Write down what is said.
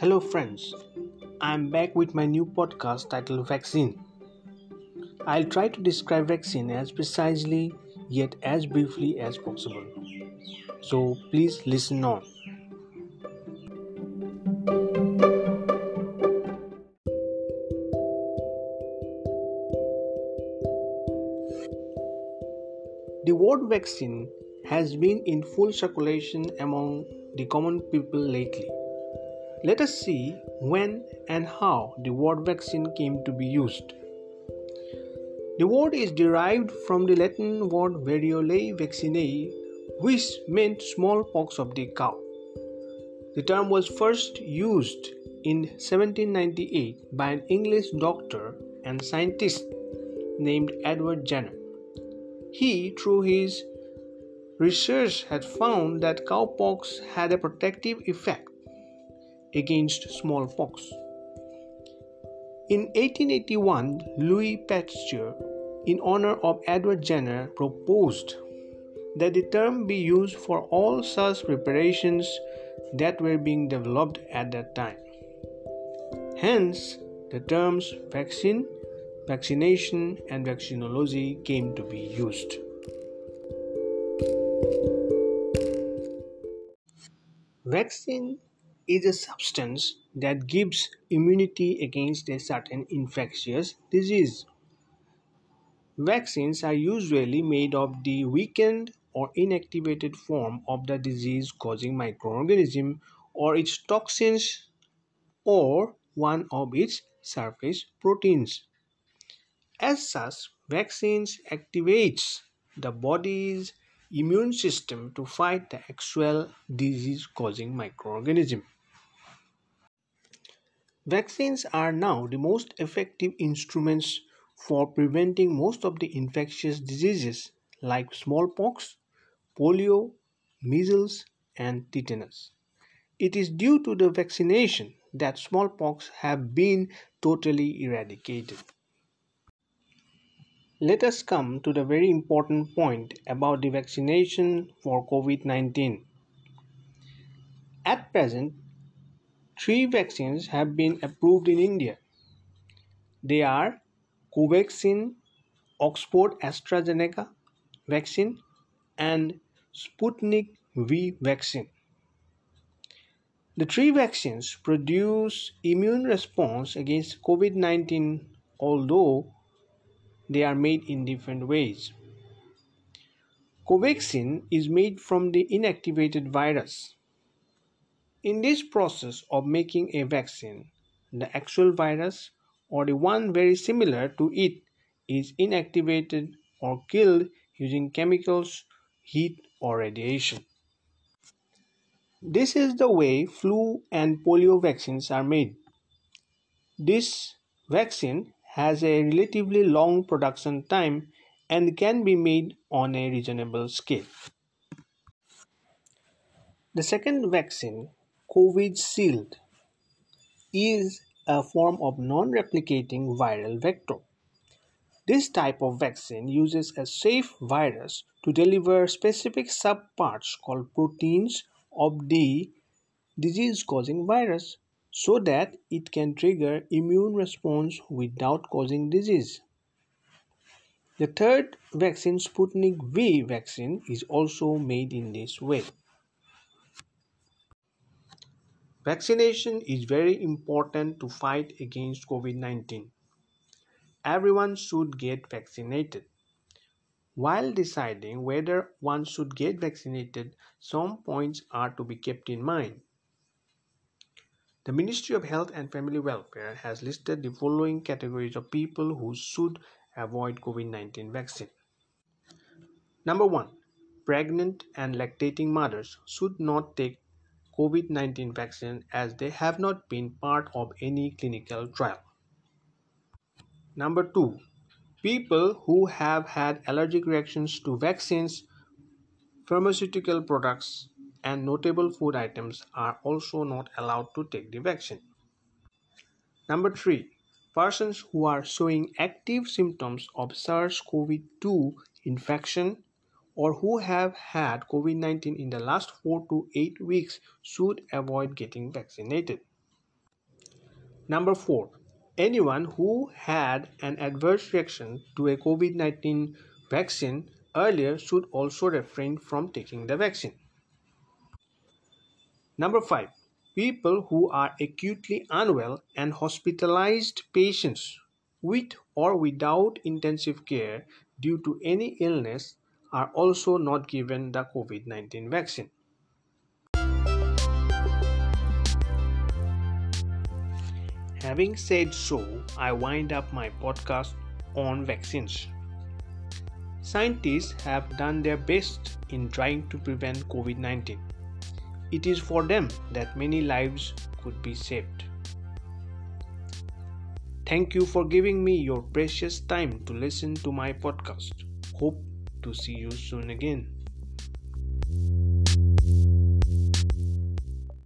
Hello, friends. I'm back with my new podcast titled Vaccine. I'll try to describe vaccine as precisely yet as briefly as possible. So please listen on. The word vaccine has been in full circulation among the common people lately. Let us see when and how the word vaccine came to be used. The word is derived from the Latin word variolae vaccinae, which meant smallpox of the cow. The term was first used in 1798 by an English doctor and scientist named Edward Jenner. He, through his research, had found that cowpox had a protective effect against smallpox. In 1881, Louis Pasteur, in honor of Edward Jenner, proposed that the term be used for all such preparations that were being developed at that time. Hence, the terms vaccine, vaccination, and vaccinology came to be used. Vaccine is a substance that gives immunity against a certain infectious disease. Vaccines are usually made of the weakened or inactivated form of the disease causing microorganism or its toxins or one of its surface proteins. As such, vaccines activates the body's immune system to fight the actual disease causing microorganism. Vaccines are now the most effective instruments for preventing most of the infectious diseases like smallpox, polio, measles, and tetanus. It is due to the vaccination that smallpox have been totally eradicated. Let us come to the very important point about the vaccination for COVID 19. At present, Three vaccines have been approved in India. They are Covaxin, Oxford AstraZeneca vaccine, and Sputnik V vaccine. The three vaccines produce immune response against COVID-19 although they are made in different ways. Covaxin is made from the inactivated virus in this process of making a vaccine, the actual virus or the one very similar to it is inactivated or killed using chemicals, heat, or radiation. This is the way flu and polio vaccines are made. This vaccine has a relatively long production time and can be made on a reasonable scale. The second vaccine Covishield is a form of non-replicating viral vector. This type of vaccine uses a safe virus to deliver specific subparts called proteins of the disease-causing virus so that it can trigger immune response without causing disease. The third vaccine, Sputnik V vaccine, is also made in this way. Vaccination is very important to fight against COVID 19. Everyone should get vaccinated. While deciding whether one should get vaccinated, some points are to be kept in mind. The Ministry of Health and Family Welfare has listed the following categories of people who should avoid COVID 19 vaccine. Number 1. Pregnant and lactating mothers should not take COVID 19 vaccine as they have not been part of any clinical trial. Number two, people who have had allergic reactions to vaccines, pharmaceutical products, and notable food items are also not allowed to take the vaccine. Number three, persons who are showing active symptoms of SARS CoV 2 infection or who have had COVID 19 in the last 4 to 8 weeks should avoid getting vaccinated. Number 4. Anyone who had an adverse reaction to a COVID 19 vaccine earlier should also refrain from taking the vaccine. Number 5. People who are acutely unwell and hospitalized patients with or without intensive care due to any illness are also not given the COVID 19 vaccine. Having said so, I wind up my podcast on vaccines. Scientists have done their best in trying to prevent COVID 19. It is for them that many lives could be saved. Thank you for giving me your precious time to listen to my podcast. Hope to see you soon again.